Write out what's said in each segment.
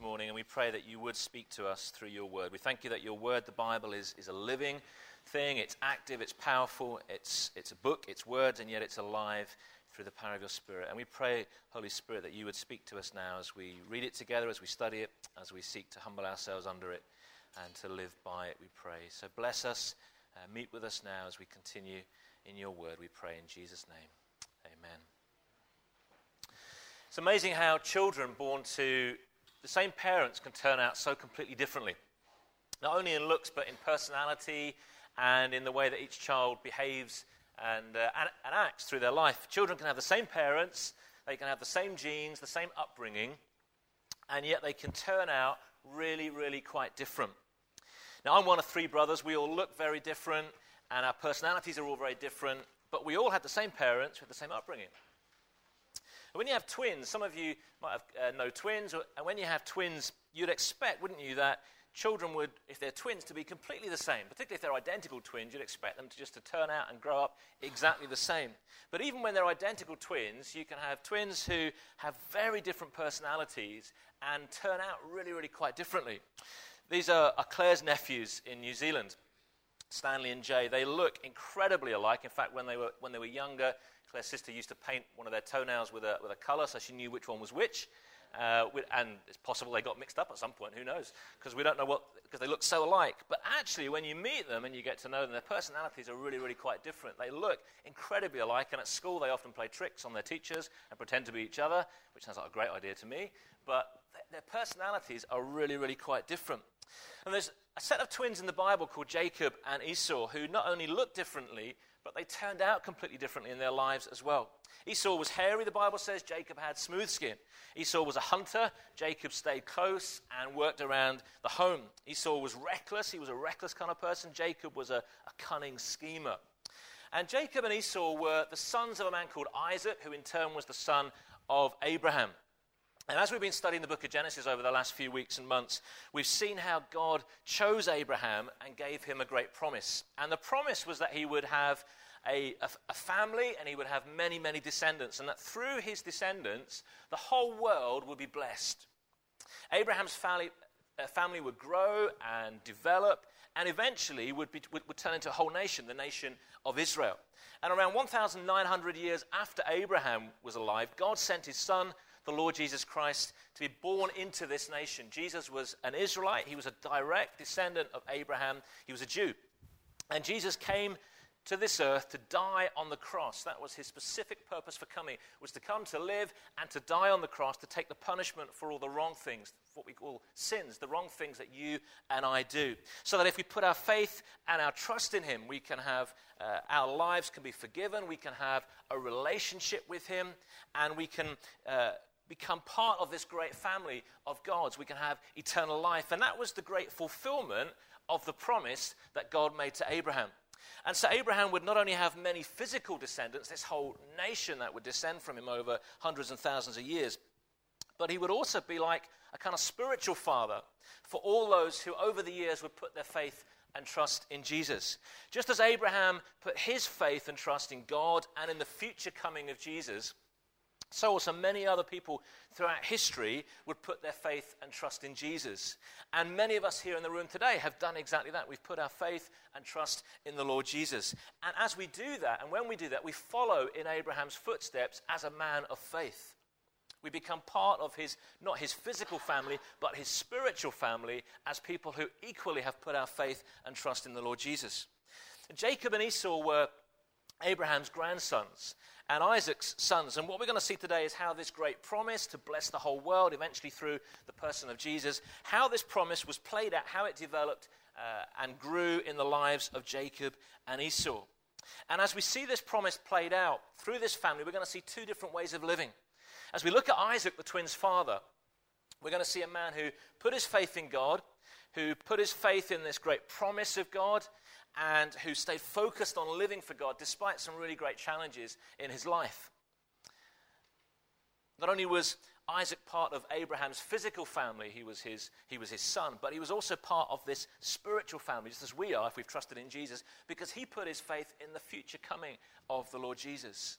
morning, and we pray that you would speak to us through your word. We thank you that your word, the Bible, is, is a living thing. It's active, it's powerful, it's, it's a book, it's words, and yet it's alive through the power of your Spirit. And we pray, Holy Spirit, that you would speak to us now as we read it together, as we study it, as we seek to humble ourselves under it and to live by it, we pray. So bless us, uh, meet with us now as we continue in your word, we pray in Jesus' name. Amen. It's amazing how children born to the same parents can turn out so completely differently. Not only in looks, but in personality and in the way that each child behaves and, uh, and, and acts through their life. Children can have the same parents, they can have the same genes, the same upbringing, and yet they can turn out really, really quite different. Now, I'm one of three brothers. We all look very different, and our personalities are all very different, but we all had the same parents with the same upbringing. When you have twins, some of you might have, uh, know twins, and when you have twins, you'd expect, wouldn't you, that children would, if they're twins, to be completely the same. Particularly if they're identical twins, you'd expect them to just to turn out and grow up exactly the same. But even when they're identical twins, you can have twins who have very different personalities and turn out really, really quite differently. These are, are Claire's nephews in New Zealand, Stanley and Jay. They look incredibly alike. In fact, when they were, when they were younger, Claire's sister used to paint one of their toenails with a, with a color so she knew which one was which. Uh, and it's possible they got mixed up at some point, who knows? Because we don't know what, because they look so alike. But actually, when you meet them and you get to know them, their personalities are really, really quite different. They look incredibly alike, and at school they often play tricks on their teachers and pretend to be each other, which sounds like a great idea to me. But their personalities are really, really quite different. And there's a set of twins in the Bible called Jacob and Esau who not only look differently, but they turned out completely differently in their lives as well. Esau was hairy, the Bible says. Jacob had smooth skin. Esau was a hunter. Jacob stayed close and worked around the home. Esau was reckless. He was a reckless kind of person. Jacob was a, a cunning schemer. And Jacob and Esau were the sons of a man called Isaac, who in turn was the son of Abraham. And as we've been studying the book of Genesis over the last few weeks and months, we've seen how God chose Abraham and gave him a great promise. And the promise was that he would have a, a, a, family and he would have many, many descendants, and that through his descendants, the whole world would be blessed. Abraham's family, uh, family would grow and develop, and eventually would, be, would, would turn into a whole nation, the nation of Israel. And around 1,900 years after Abraham was alive, God sent his son, the Lord Jesus Christ, to be born into this nation. Jesus was an Israelite, he was a direct descendant of Abraham, he was a Jew. And Jesus came to this earth to die on the cross. That was his specific purpose for coming, was to come to live and to die on the cross to take the punishment for all the wrong things, what we call sins, the wrong things that you and I do. So that if we put our faith and our trust in him, we can have uh, our lives can be forgiven, we can have a relationship with him, and we can uh, become part of this great family of God's. We can have eternal life. And that was the great fulfillment of the promise that God made to Abraham. And so Abraham would not only have many physical descendants, this whole nation that would descend from him over hundreds and thousands of years, but he would also be like a kind of spiritual father for all those who over the years would put their faith and trust in Jesus. Just as Abraham put his faith and trust in God and in the future coming of Jesus, so also many other people throughout history would put their faith and trust in Jesus. And many of us here in the room today have done exactly that. We've put our faith and trust in the Lord Jesus. And as we do that, and when we do that, we follow in Abraham's footsteps as a man of faith. We become part of his, not his physical family, but his spiritual family as people who equally have put our faith and trust in the Lord Jesus. Jacob and Esau were Abraham's grandsons and Isaac's sons. And what we're going to see today is how this great promise to bless the whole world, eventually through the person of Jesus, how this promise was played out, how it developed uh, and grew in the lives of Jacob and Esau. And as we see this promise played out through this family, we're going to see two different ways of living. As we look at Isaac, the twins' father, we're going to see a man who put his faith in God, who put his faith in this great promise of God, and who stayed focused on living for God despite some really great challenges in his life. Not only was Isaac part of Abraham's physical family, he was, his, he was his son, but he was also part of this spiritual family, just as we are if we've trusted in Jesus, because he put his faith in the future coming of the Lord Jesus.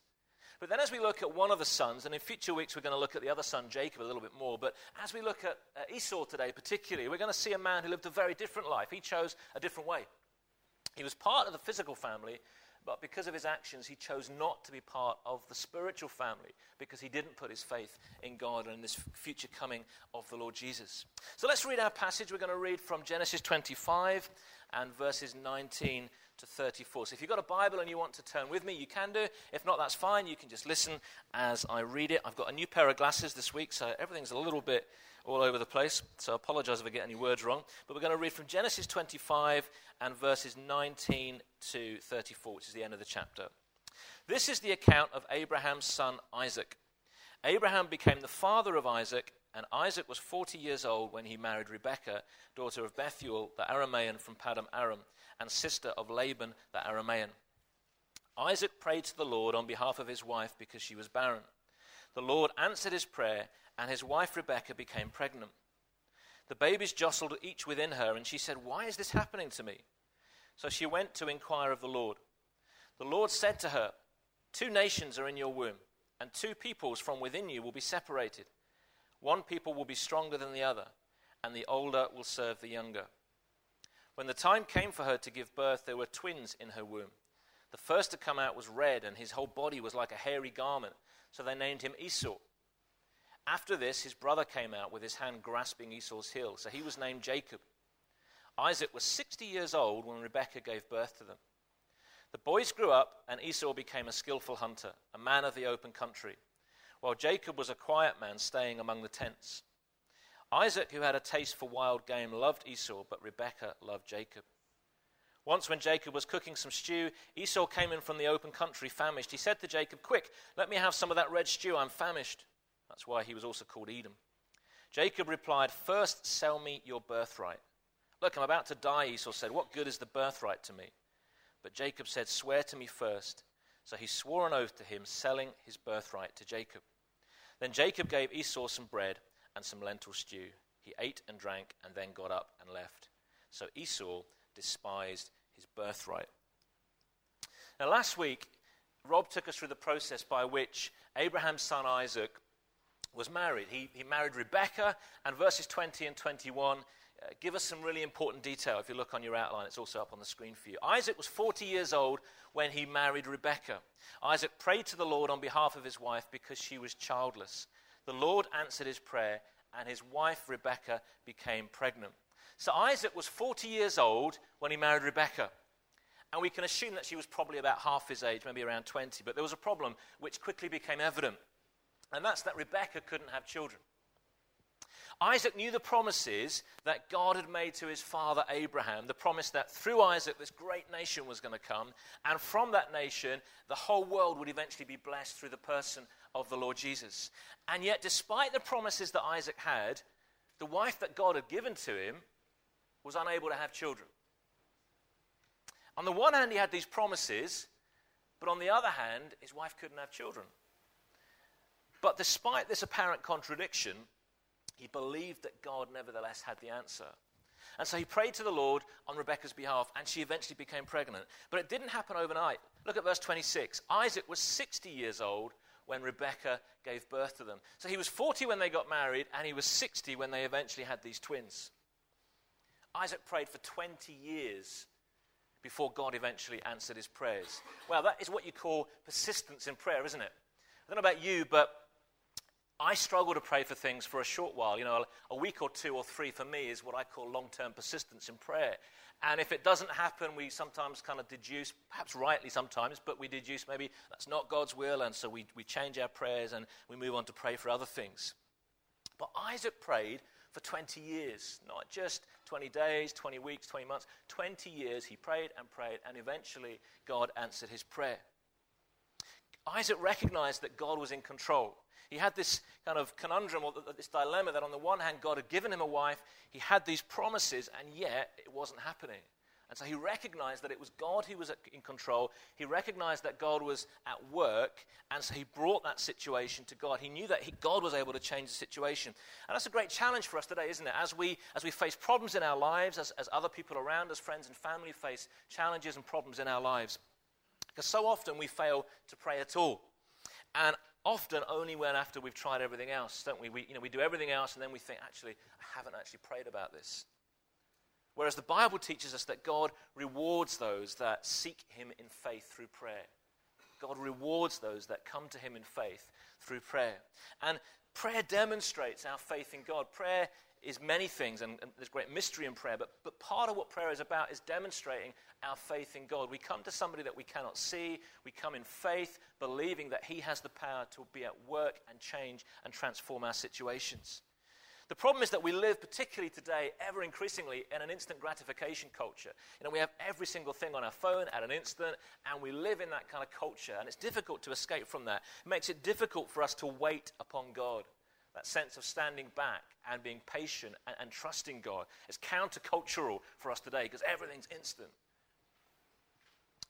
But then, as we look at one of the sons, and in future weeks we're going to look at the other son, Jacob, a little bit more, but as we look at Esau today, particularly, we're going to see a man who lived a very different life. He chose a different way. He was part of the physical family, but because of his actions, he chose not to be part of the spiritual family because he didn't put his faith in God and in this future coming of the Lord Jesus. So let's read our passage. We're going to read from Genesis 25 and verses 19 to 34. So if you've got a Bible and you want to turn with me, you can do. If not, that's fine. You can just listen as I read it. I've got a new pair of glasses this week, so everything's a little bit all over the place. So I apologize if I get any words wrong. But we're going to read from Genesis 25 and verses 19 to 34, which is the end of the chapter. This is the account of Abraham's son Isaac. Abraham became the father of Isaac, and Isaac was 40 years old when he married Rebekah, daughter of Bethuel the Aramean from Paddan Aram and sister of Laban the Aramean. Isaac prayed to the Lord on behalf of his wife because she was barren. The Lord answered his prayer, and his wife Rebekah became pregnant. The babies jostled each within her, and she said, Why is this happening to me? So she went to inquire of the Lord. The Lord said to her, Two nations are in your womb, and two peoples from within you will be separated. One people will be stronger than the other, and the older will serve the younger. When the time came for her to give birth, there were twins in her womb. The first to come out was red, and his whole body was like a hairy garment, so they named him Esau. After this, his brother came out with his hand grasping Esau's heel, so he was named Jacob. Isaac was 60 years old when Rebekah gave birth to them. The boys grew up, and Esau became a skillful hunter, a man of the open country, while Jacob was a quiet man staying among the tents. Isaac, who had a taste for wild game, loved Esau, but Rebekah loved Jacob. Once, when Jacob was cooking some stew, Esau came in from the open country famished. He said to Jacob, Quick, let me have some of that red stew. I'm famished. That's why he was also called Edom. Jacob replied, First sell me your birthright. Look, I'm about to die, Esau said. What good is the birthright to me? But Jacob said, Swear to me first. So he swore an oath to him, selling his birthright to Jacob. Then Jacob gave Esau some bread and some lentil stew. He ate and drank and then got up and left. So Esau despised his birthright. Now, last week, Rob took us through the process by which Abraham's son Isaac was married. He, he married Rebekah, and verses 20 and 21 uh, give us some really important detail. If you look on your outline, it's also up on the screen for you. Isaac was 40 years old when he married Rebekah. Isaac prayed to the Lord on behalf of his wife because she was childless. The Lord answered his prayer, and his wife Rebekah became pregnant. So Isaac was 40 years old when he married Rebekah. And we can assume that she was probably about half his age, maybe around 20. But there was a problem which quickly became evident, and that's that Rebekah couldn't have children. Isaac knew the promises that God had made to his father Abraham, the promise that through Isaac this great nation was going to come, and from that nation the whole world would eventually be blessed through the person of the Lord Jesus. And yet, despite the promises that Isaac had, the wife that God had given to him was unable to have children. On the one hand, he had these promises, but on the other hand, his wife couldn't have children. But despite this apparent contradiction, he believed that God nevertheless had the answer. And so he prayed to the Lord on Rebekah's behalf, and she eventually became pregnant. But it didn't happen overnight. Look at verse 26. Isaac was 60 years old when Rebecca gave birth to them. So he was 40 when they got married, and he was 60 when they eventually had these twins. Isaac prayed for 20 years before God eventually answered his prayers. Well, that is what you call persistence in prayer, isn't it? I don't know about you, but I struggle to pray for things for a short while. You know, a week or two or three for me is what I call long term persistence in prayer. And if it doesn't happen, we sometimes kind of deduce, perhaps rightly sometimes, but we deduce maybe that's not God's will, and so we, we change our prayers and we move on to pray for other things. But Isaac prayed for 20 years, not just 20 days, 20 weeks, 20 months, 20 years. He prayed and prayed, and eventually God answered his prayer. Isaac recognized that God was in control. He had this kind of conundrum or this dilemma that on the one hand, God had given him a wife, he had these promises, and yet it wasn't happening. And so he recognized that it was God who was in control. He recognized that God was at work, and so he brought that situation to God. He knew that he, God was able to change the situation. And that's a great challenge for us today, isn't it? As we, as we face problems in our lives, as, as other people around us, friends and family face challenges and problems in our lives. Because so often we fail to pray at all. And often only when after we've tried everything else, don't we? we? You know, we do everything else and then we think, actually, I haven't actually prayed about this. Whereas the Bible teaches us that God rewards those that seek Him in faith through prayer. God rewards those that come to Him in faith through prayer. And prayer demonstrates our faith in God. Prayer is many things, and, and, there's great mystery in prayer, but, but part of what prayer is about is demonstrating our faith in God. We come to somebody that we cannot see, we come in faith, believing that He has the power to be at work and change and transform our situations. The problem is that we live, particularly today, ever increasingly in an instant gratification culture. You know, we have every single thing on our phone at an instant, and we live in that kind of culture, and it's difficult to escape from that. It makes it difficult for us to wait upon God. That sense of standing back and being patient and, and trusting God is countercultural for us today because everything's instant.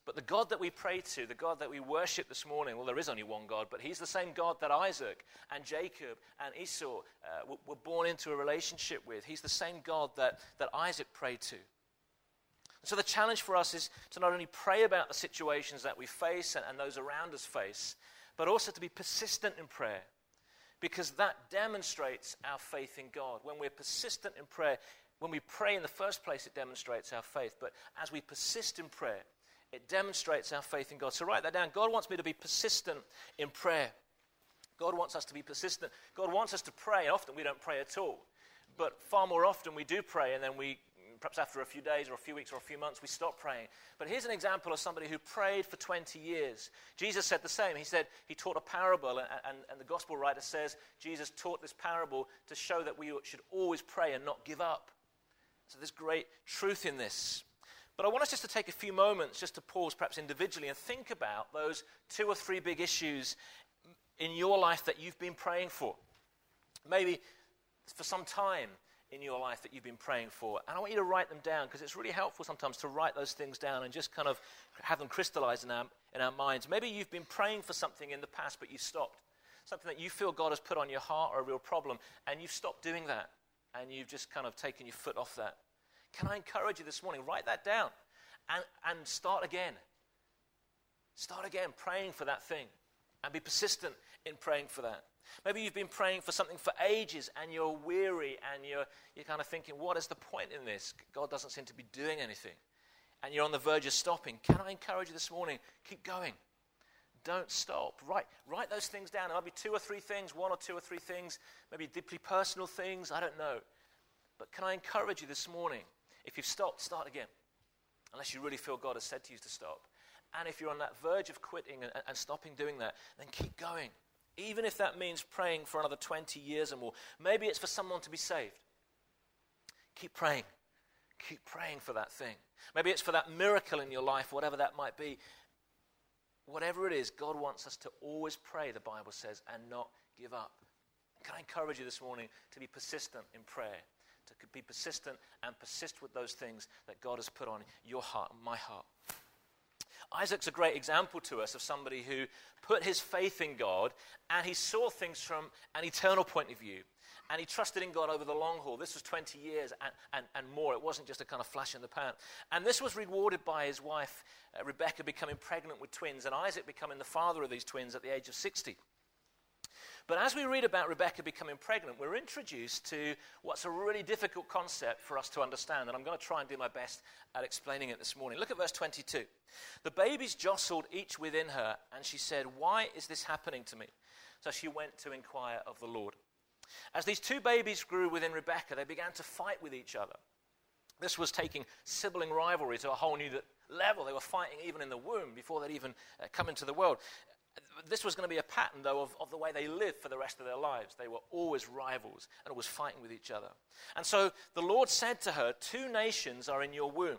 But the God that we pray to, the God that we worship this morning, well, there is only one God, but He's the same God that Isaac and Jacob and Esau uh, were born into a relationship with. He's the same God that, that Isaac prayed to. So the challenge for us is to not only pray about the situations that we face and, and those around us face, but also to be persistent in prayer. Because that demonstrates our faith in God. When we're persistent in prayer, when we pray in the first place, it demonstrates our faith. But as we persist in prayer, it demonstrates our faith in God. So write that down. God wants me to be persistent in prayer. God wants us to be persistent. God wants us to pray. Often we don't pray at all. But far more often we do pray and then we, perhaps after a few days or a few weeks or a few months, we stop praying. But here's an example of somebody who prayed for 20 years. Jesus said the same. He said he taught a parable, and, and, and the gospel writer says Jesus taught this parable to show that we should always pray and not give up. So there's great truth in this. But I want us just to take a few moments just to pause, perhaps individually, and think about those two or three big issues in your life that you've been praying for. Maybe for some time in your life that you've been praying for. And I want you to write them down because it's really helpful sometimes to write those things down and just kind of have them crystallize in our, in our minds. Maybe you've been praying for something in the past, but you've stopped. Something that you feel God has put on your heart or a real problem, and you've stopped doing that. And you've just kind of taken your foot off that. Can I encourage you this morning? Write that down and, and start again. Start again praying for that thing and be persistent in praying for that. Maybe you've been praying for something for ages and you're weary and you're, you're kind of thinking, what is the point in this? God doesn't seem to be doing anything. And you're on the verge of stopping. Can I encourage you this morning? Keep going. Don't stop. Write, write those things down. It might be two or three things, one or two or three things, maybe deeply personal things. I don't know. But can I encourage you this morning if you've stopped, start again. Unless you really feel God has said to you to stop. And if you're on that verge of quitting and, and stopping doing that, then keep going. Even if that means praying for another 20 years or more. Maybe it's for someone to be saved. Keep praying. Keep praying for that thing. Maybe it's for that miracle in your life, whatever that might be. Whatever it is, God wants us to always pray, the Bible says, and not give up. Can I encourage you this morning to be persistent in prayer? to be persistent and persist with those things that God has put on your heart my heart. Isaac's a great example to us of somebody who put his faith in God and he saw things from an eternal point of view. And he trusted in God over the long haul. This was 20 years and, and, and more. It wasn't just a kind of flash in the pan. And this was rewarded by his wife, uh, Rebecca, becoming pregnant with twins, and Isaac becoming the father of these twins at the age of 60. But as we read about Rebecca becoming pregnant, we're introduced to what's a really difficult concept for us to understand. And I'm going to try and do my best at explaining it this morning. Look at verse 22. The babies jostled each within her, and she said, Why is this happening to me? So she went to inquire of the Lord. As these two babies grew within Rebecca, they began to fight with each other. This was taking sibling rivalry to a whole new level. They were fighting even in the womb before they'd even uh, come into the world this was going to be a pattern, though, of, of the way they lived for the rest of their lives. They were always rivals and always fighting with each other. And so the Lord said to her, Two nations are in your womb,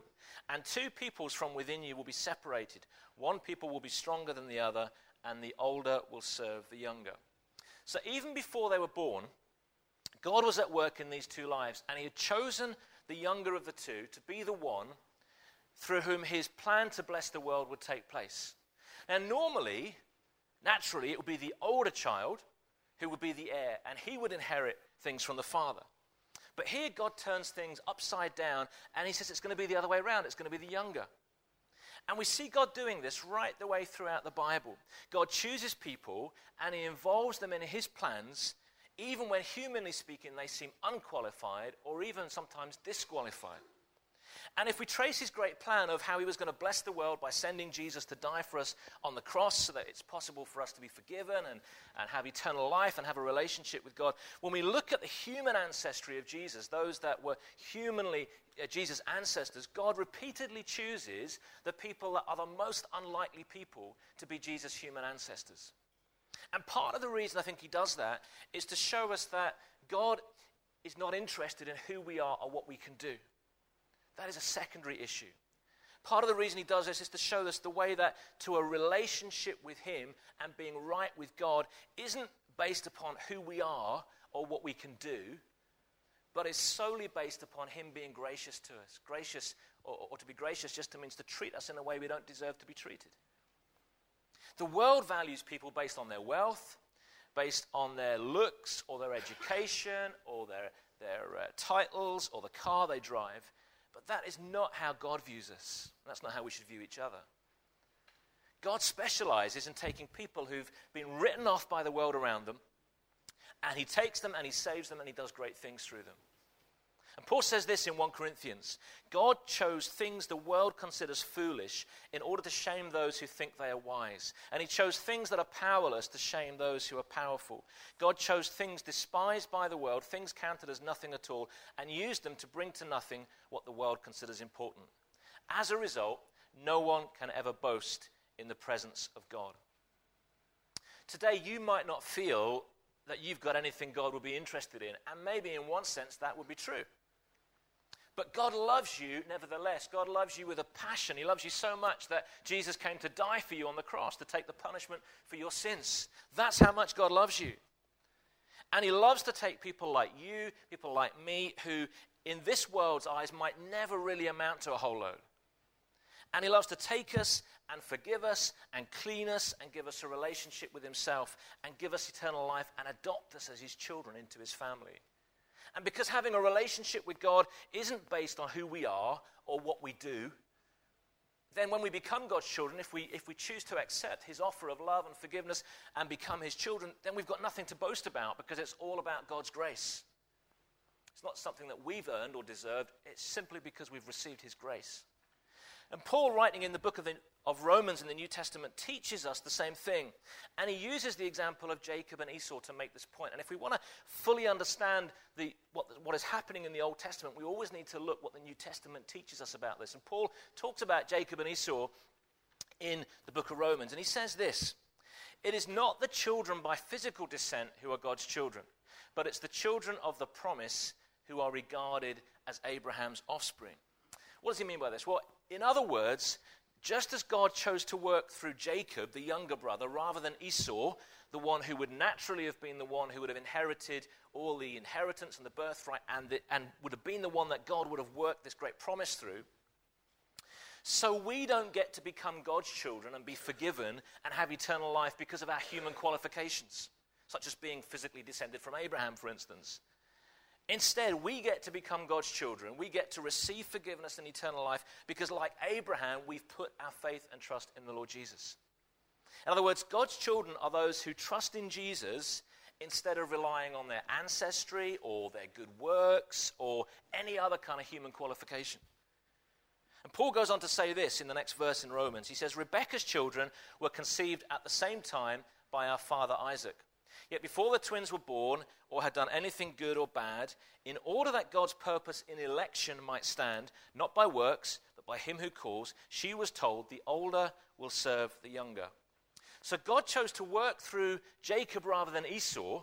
and two peoples from within you will be separated. One people will be stronger than the other, and the older will serve the younger. So even before they were born, God was at work in these two lives, and He had chosen the younger of the two to be the one through whom His plan to bless the world would take place. Now, normally, Naturally, it would be the older child who would be the heir, and he would inherit things from the father. But here, God turns things upside down, and he says it's going to be the other way around. It's going to be the younger. And we see God doing this right the way throughout the Bible. God chooses people and He involves them in His plans, even when, humanly speaking, they seem unqualified or even sometimes disqualified. And if we trace his great plan of how he was going to bless the world by sending Jesus to die for us on the cross so that it's possible for us to be forgiven and, and have eternal life and have a relationship with God, when we look at the human ancestry of Jesus, those that were humanly uh, Jesus' ancestors, God repeatedly chooses the people that are the most unlikely people to be Jesus' human ancestors. And part of the reason I think he does that is to show us that God is not interested in who we are or what we can do. That is a secondary issue. Part of the reason he does this is to show us the way that to a relationship with him and being right with God isn't based upon who we are or what we can do, but is solely based upon him being gracious to us. Gracious, or, or to be gracious, just means to treat us in a way we don't deserve to be treated. The world values people based on their wealth, based on their looks or their education or their, their uh, titles or the car they drive. But that is not how God views us. That's not how we should view each other. God specializes in taking people who've been written off by the world around them, and He takes them and He saves them and He does great things through them. And Paul says this in 1 Corinthians God chose things the world considers foolish in order to shame those who think they are wise. And he chose things that are powerless to shame those who are powerful. God chose things despised by the world, things counted as nothing at all, and used them to bring to nothing what the world considers important. As a result, no one can ever boast in the presence of God. Today, you might not feel that you've got anything God would be interested in, and maybe in one sense that would be true. But God loves you nevertheless. God loves you with a passion. He loves you so much that Jesus came to die for you on the cross to take the punishment for your sins. That's how much God loves you. And He loves to take people like you, people like me, who in this world's eyes might never really amount to a whole load. And He loves to take us and forgive us and clean us and give us a relationship with Himself and give us eternal life and adopt us as His children into His family. And because having a relationship with God isn't based on who we are or what we do, then when we become God's children, if we, if we choose to accept His offer of love and forgiveness and become His children, then we've got nothing to boast about because it's all about God's grace. It's not something that we've earned or deserved, it's simply because we've received His grace. And Paul, writing in the book of, the, of, Romans in the New Testament, teaches us the same thing. And he uses the example of Jacob and Esau to make this point. And if we want to fully understand the, what, what is happening in the Old Testament, we always need to look what the New Testament teaches us about this. And Paul talks about Jacob and Esau in the book of Romans. And he says this It is not the children by physical descent who are God's children, but it's the children of the promise who are regarded as Abraham's offspring. What does he mean by this? Well, in other words, just as God chose to work through Jacob, the younger brother, rather than Esau, the one who would naturally have been the one who would have inherited all the inheritance and the birthright and, the, and would have been the one that God would have worked this great promise through. So we don't get to become God's children and be forgiven and have eternal life because of our human qualifications, such as being physically descended from Abraham, for instance. Instead, we get to become God's children. We get to receive forgiveness and eternal life because, like Abraham, we've put our faith and trust in the Lord Jesus. In other words, God's children are those who trust in Jesus instead of relying on their ancestry or their good works or any other kind of human qualification. And Paul goes on to say this in the next verse in Romans. He says, Rebekah's children were conceived at the same time by our father Isaac. Yet before the twins were born or had done anything good or bad, in order that God's purpose in election might stand, not by works, but by him who calls, she was told, The older will serve the younger. So God chose to work through Jacob rather than Esau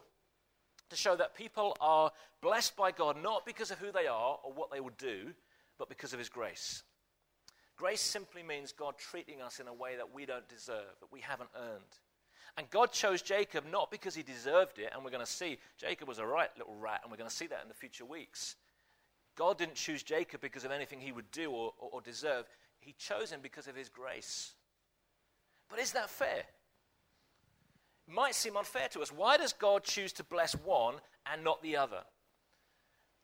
to show that people are blessed by God not because of who they are or what they will do, but because of his grace. Grace simply means God treating us in a way that we don't deserve, that we haven't earned. And God chose Jacob not because he deserved it, and we're going to see Jacob was a right little rat, and we're going to see that in the future weeks. God didn't choose Jacob because of anything he would do or, or, or deserve, he chose him because of his grace. But is that fair? It might seem unfair to us. Why does God choose to bless one and not the other?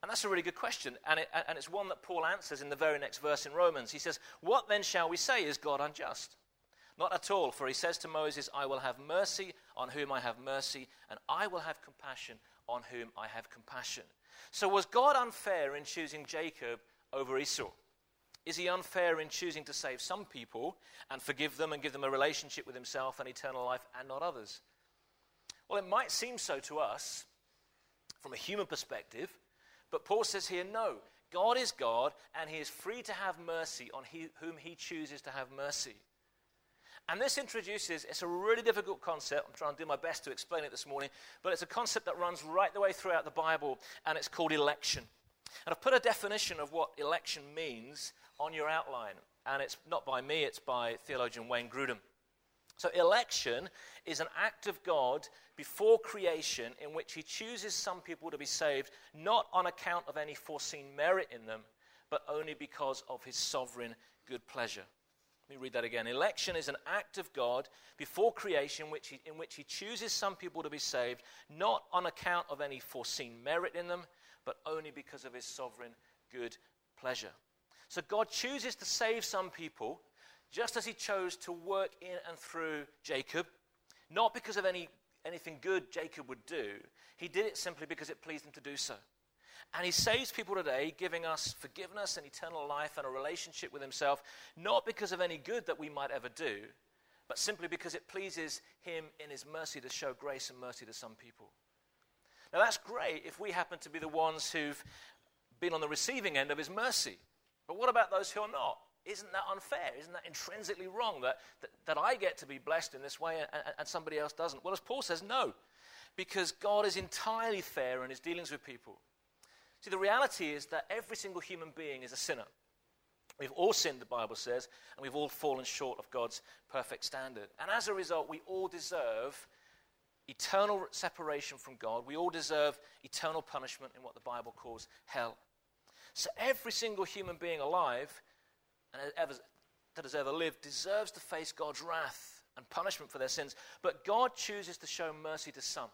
And that's a really good question. And, it, and it's one that Paul answers in the very next verse in Romans. He says, What then shall we say? Is God unjust? Not at all, for he says to Moses, I will have mercy on whom I have mercy, and I will have compassion on whom I have compassion. So, was God unfair in choosing Jacob over Esau? Is he unfair in choosing to save some people and forgive them and give them a relationship with himself and eternal life and not others? Well, it might seem so to us from a human perspective, but Paul says here no. God is God, and he is free to have mercy on he, whom he chooses to have mercy. And this introduces, it's a really difficult concept. I'm trying to do my best to explain it this morning, but it's a concept that runs right the way throughout the Bible, and it's called election. And I've put a definition of what election means on your outline, and it's not by me, it's by theologian Wayne Grudem. So, election is an act of God before creation in which He chooses some people to be saved, not on account of any foreseen merit in them, but only because of His sovereign good pleasure. Let me read that again. Election is an act of God before creation which he, in which He chooses some people to be saved, not on account of any foreseen merit in them, but only because of His sovereign good pleasure. So God chooses to save some people just as He chose to work in and through Jacob, not because of any, anything good Jacob would do. He did it simply because it pleased Him to do so. And he saves people today, giving us forgiveness and eternal life and a relationship with himself, not because of any good that we might ever do, but simply because it pleases him in his mercy to show grace and mercy to some people. Now, that's great if we happen to be the ones who've been on the receiving end of his mercy. But what about those who are not? Isn't that unfair? Isn't that intrinsically wrong that, that, that I get to be blessed in this way and, and, and somebody else doesn't? Well, as Paul says, no, because God is entirely fair in his dealings with people. See, the reality is that every single human being is a sinner. We've all sinned, the Bible says, and we've all fallen short of God's perfect standard. And as a result, we all deserve eternal separation from God. We all deserve eternal punishment in what the Bible calls hell. So every single human being alive and ever, that has ever lived deserves to face God's wrath and punishment for their sins. But God chooses to show mercy to some.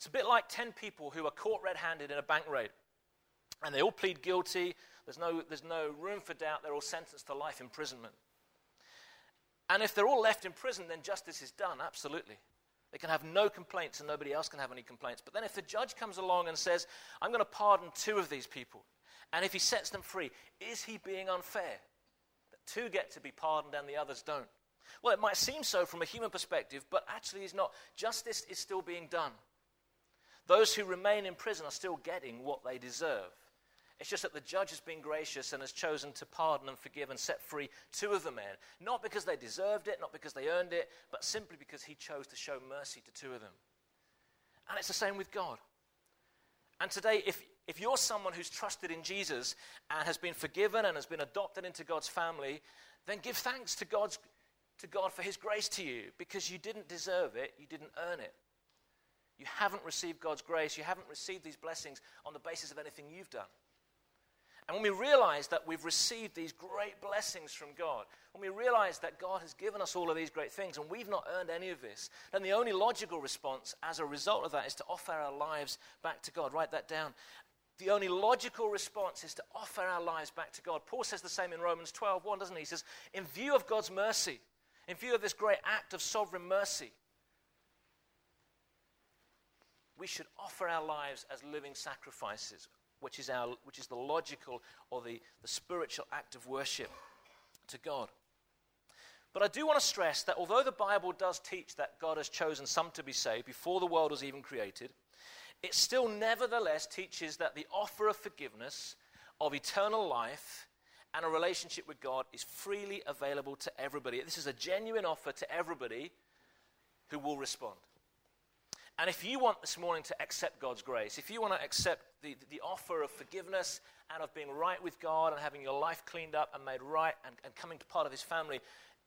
It's a bit like 10 people who are caught red handed in a bank raid. And they all plead guilty. There's no, there's no room for doubt. They're all sentenced to life imprisonment. And if they're all left in prison, then justice is done, absolutely. They can have no complaints and nobody else can have any complaints. But then if the judge comes along and says, I'm going to pardon two of these people, and if he sets them free, is he being unfair? That two get to be pardoned and the others don't. Well, it might seem so from a human perspective, but actually it's not. Justice is still being done. Those who remain in prison are still getting what they deserve. It's just that the judge has been gracious and has chosen to pardon and forgive and set free two of the men. Not because they deserved it, not because they earned it, but simply because he chose to show mercy to two of them. And it's the same with God. And today, if, if you're someone who's trusted in Jesus and has been forgiven and has been adopted into God's family, then give thanks to, God's, to God for his grace to you because you didn't deserve it, you didn't earn it. You haven't received God's grace, you haven't received these blessings on the basis of anything you've done. And when we realize that we've received these great blessings from God, when we realize that God has given us all of these great things and we've not earned any of this, then the only logical response as a result of that is to offer our lives back to God. Write that down. The only logical response is to offer our lives back to God. Paul says the same in Romans 12 1, doesn't he? He says, In view of God's mercy, in view of this great act of sovereign mercy, we should offer our lives as living sacrifices, which is, our, which is the logical or the, the spiritual act of worship to God. But I do want to stress that although the Bible does teach that God has chosen some to be saved before the world was even created, it still nevertheless teaches that the offer of forgiveness, of eternal life, and a relationship with God is freely available to everybody. This is a genuine offer to everybody who will respond. And if you want this morning to accept God's grace, if you want to accept the, the offer of forgiveness and of being right with God and having your life cleaned up and made right and, and coming to part of His family,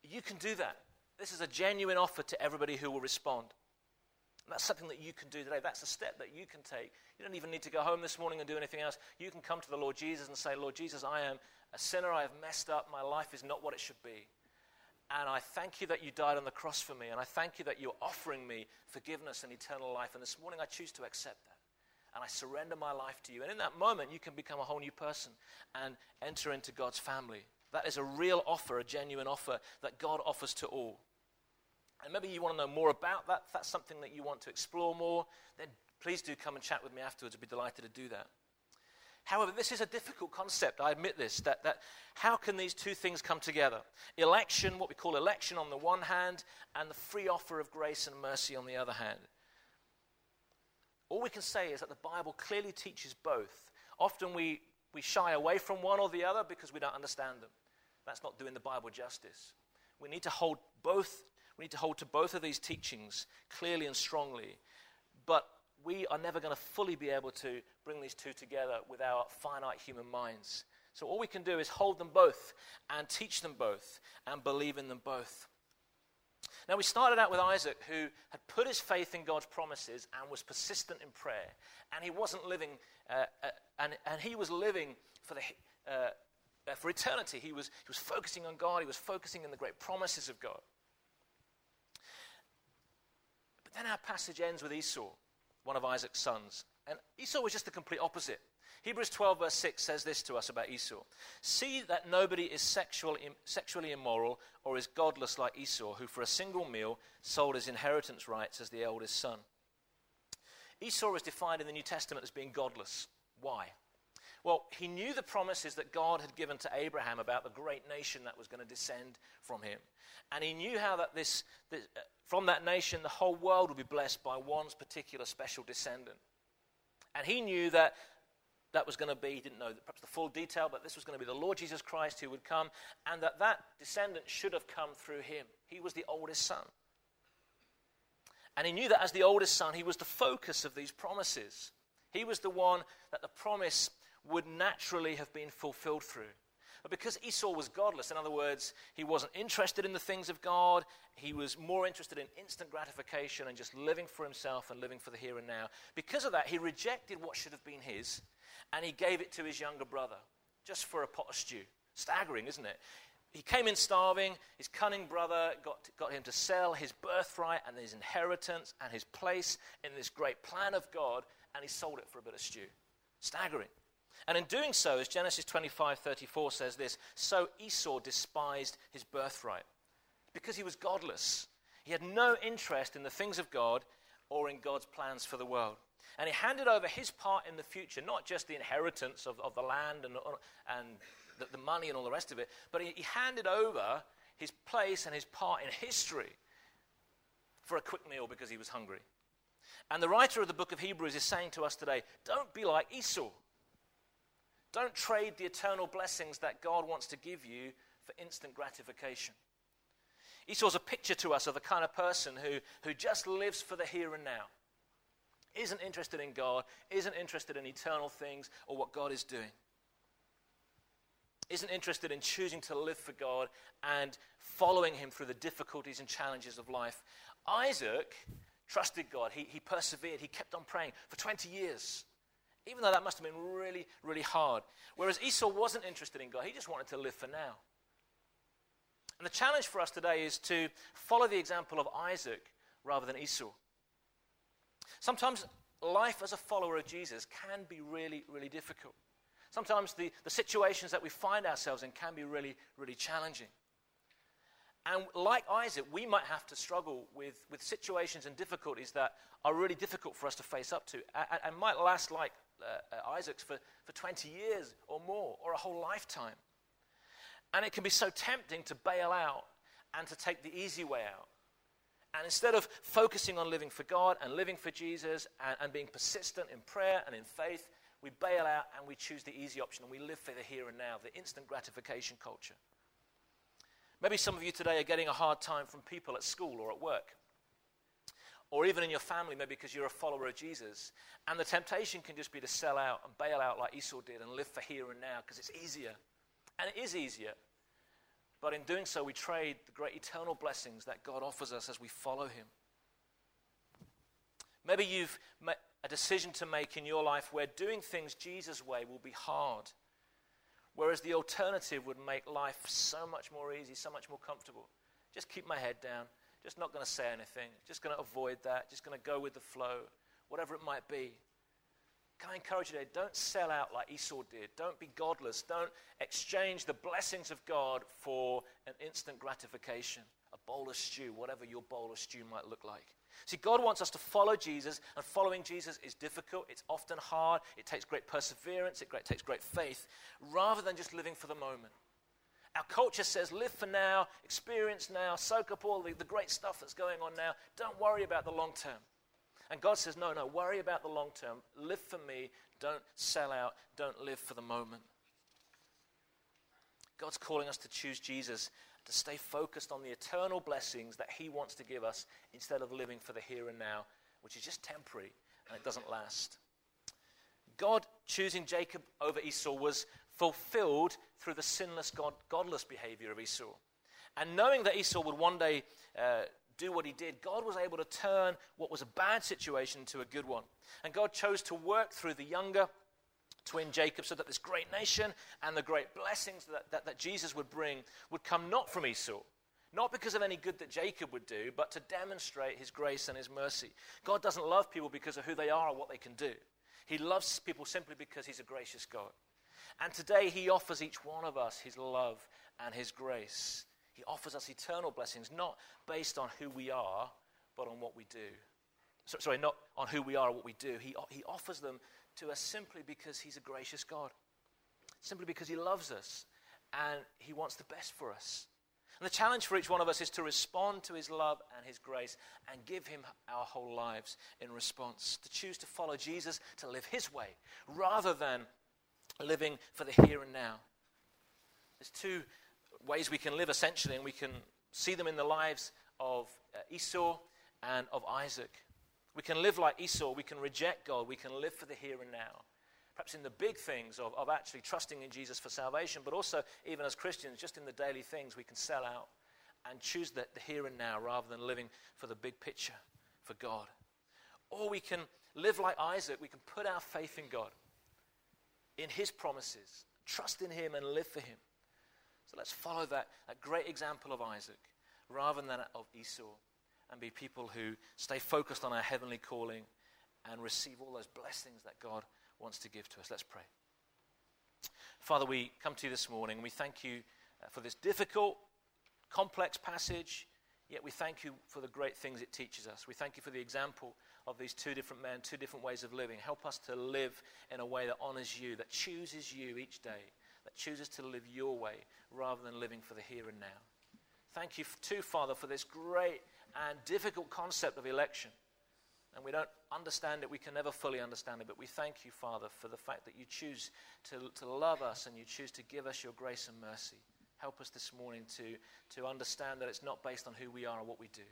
you can do that. This is a genuine offer to everybody who will respond. And that's something that you can do today. That's a step that you can take. You don't even need to go home this morning and do anything else. You can come to the Lord Jesus and say, Lord Jesus, I am a sinner. I have messed up. My life is not what it should be. And I thank you that you died on the cross for me. And I thank you that you're offering me forgiveness and eternal life. And this morning I choose to accept that. and I surrender my life to you. And in that moment, you can become a whole new person and enter into God's family. That is a real offer, a genuine offer that God offers to all. And maybe you want to know more about that. If that's something that you want to explore more, then please do come and chat with me afterwards. I'd be delighted to do that. However, this is a difficult concept. I admit this. That, that how can these two things come together? Election, what we call election on the one hand, and the free offer of grace and mercy on the other hand. All we can say is that the Bible clearly teaches both. Often we, we shy away from one or the other because we don't understand them. That's not doing the Bible justice. We need to hold both, we need to hold to both of these teachings clearly and strongly. But we are never going to fully be able to bring these two together with our finite human minds. So all we can do is hold them both and teach them both and believe in them both. Now, we started out with Isaac, who had put his faith in God's promises and was persistent in prayer. And he wasn't living, uh, uh, and, and he was living for, the, uh, uh, for eternity. He was, he was focusing on God, he was focusing on the great promises of God. But then our passage ends with Esau, one of Isaac's sons. And Esau was just the complete opposite. Hebrews 12, verse 6 says this to us about Esau See that nobody is sexual, sexually immoral or is godless like Esau, who for a single meal sold his inheritance rights as the eldest son. Esau is defined in the New Testament as being godless. Why? Well, he knew the promises that God had given to Abraham about the great nation that was going to descend from him. And he knew how that this, this uh, from that nation, the whole world would be blessed by one's particular special descendant. And he knew that that was going to be, he didn't know perhaps the full detail, but this was going to be the Lord Jesus Christ who would come, and that that descendant should have come through him. He was the oldest son. And he knew that as the oldest son, he was the focus of these promises. He was the one that the promise would naturally have been fulfilled through. But because Esau was godless, in other words, he wasn't interested in the things of God, he was more interested in instant gratification and just living for himself and living for the here and now. Because of that, he rejected what should have been his and he gave it to his younger brother just for a pot of stew. Staggering, isn't it? He came in starving. His cunning brother got, got him to sell his birthright and his inheritance and his place in this great plan of God, and he sold it for a bit of stew. Staggering. And in doing so, as Genesis 25 34 says this, so Esau despised his birthright because he was godless. He had no interest in the things of God or in God's plans for the world. And he handed over his part in the future, not just the inheritance of, of the land and, and the, the, money and all the rest of it, but he, he handed over his place and his part in history for a quick meal because he was hungry. And the writer of the book of Hebrews is saying to us today don't be like Esau. Don't trade the eternal blessings that God wants to give you for instant gratification. Esau's a picture to us of the kind of person who, who just lives for the here and now isn't interested in God, isn't interested in eternal things or what God is doing, isn't interested in choosing to live for God and following Him through the difficulties and challenges of life. Isaac trusted God. He, he persevered. He kept on praying for 20 years, even though that must have been really, really hard. Whereas Esau wasn't interested in God, he just wanted to live for now. And the challenge for us today is to follow the example of Isaac rather than Esau. Sometimes life as a follower of Jesus can be really, really difficult. Sometimes the, the situations that we find ourselves in can be really, really challenging. And like Isaac, we might have to struggle with, with situations and difficulties that are really difficult for us to face up to and, and might last like uh, Isaac's for, for 20 years or more or a whole lifetime. And it can be so tempting to bail out and to take the easy way out. And instead of focusing on living for God and living for Jesus and, and, being persistent in prayer and in faith, we bail out and we choose the easy option and we live for the here and now, the instant gratification culture. Maybe some of you today are getting a hard time from people at school or at work. Or even in your family, maybe because you're a follower of Jesus. And the temptation can just be to sell out and bail out like Esau did and live for here and now because it's easier. And it is easier. But in doing so, we trade the great eternal blessings that God offers us as we follow Him. Maybe you've a decision to make in your life where doing things Jesus' way will be hard, whereas the alternative would make life so much more easy, so much more comfortable. Just keep my head down, just not going to say anything, just going to avoid that, just going to go with the flow, whatever it might be. Can I encourage you today? Don't sell out like Esau did. Don't be godless. Don't exchange the blessings of God for an instant gratification, a bowl of stew, whatever your bowl of stew might look like. See, God wants us to follow Jesus, and following Jesus is difficult. It's often hard. It takes great perseverance. It takes great faith, rather than just living for the moment. Our culture says live for now, experience now, soak up all the, the great stuff that's going on now. Don't worry about the long term. And God says, no, no, worry about the long term. Live for me. Don't sell out. Don't live for the moment. God's calling us to choose Jesus, to stay focused on the eternal blessings that He wants to give us instead of living for the here and now, which is just temporary and it doesn't last. God choosing Jacob over Esau was fulfilled through the sinless, God, godless behavior of Esau. And knowing that Esau would one day uh, do what he did, God was able to turn what was a bad situation into a good one. And God chose to work through the younger twin Jacob so that this great nation and the great blessings that, that, that Jesus would bring would come not from Esau, not because of any good that Jacob would do, but to demonstrate his grace and his mercy. God doesn't love people because of who they are or what they can do. He loves people simply because he's a gracious God. And today he offers each one of us his love and his grace. He offers us eternal blessings, not based on who we are, but on what we do. So, sorry, not on who we are or what we do. He, he offers them to us simply because he's a gracious God, simply because he loves us and he wants the best for us. And the challenge for each one of us is to respond to his love and his grace and give him our whole lives in response. To choose to follow Jesus, to live his way, rather than living for the here and now. There's two ways we can live essentially, and we can see them in the lives of uh, Esau and of Isaac. We can live like Esau, we can reject God, we can live for the here and now. Perhaps in the big things of, of actually trusting in Jesus for salvation, but also even as Christians, just in the daily things, we can sell out and choose the, the here and now rather than living for the big picture for God. Or we can live like Isaac, we can put our faith in God in his promises, trust in him, and live for him. So let's follow that, that great example of Isaac rather than of Esau and be people who stay focused on our heavenly calling and receive all those blessings that God wants to give to us. Let's pray. Father, we come to you this morning. We thank you uh, for this difficult, complex passage, yet we thank you for the great things it teaches us. We thank you for the example of these two different men, two different ways of living. Help us to live in a way that honors you, that chooses you each day, that chooses to live your way rather than living for the here and now. Thank you, too, Father, for this great and difficult concept of election. And we don't understand it, we can never fully understand it, but we thank you, Father, for the fact that you choose to, to love us and you choose to give us your grace and mercy. Help us this morning to, to understand that it's not based on who we are or what we do,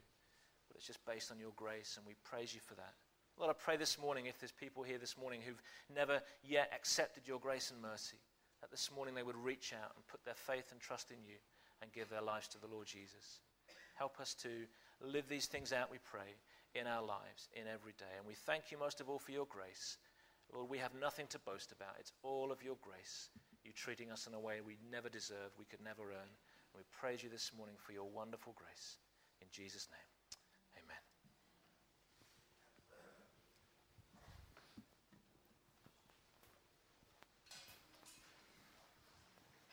but it's just based on your grace, and we praise you for that. Lord, I pray this morning, if there's people here this morning who've never yet accepted your grace and mercy, that this morning they would reach out and put their faith and trust in you and give their lives to the Lord Jesus. Help us to live these things out, we pray, in our lives, in every day. And we thank you most of all for your grace. Lord, we have nothing to boast about. It's all of your grace. You treating us in a way we never deserved, we could never earn. And we praise you this morning for your wonderful grace. In Jesus' name.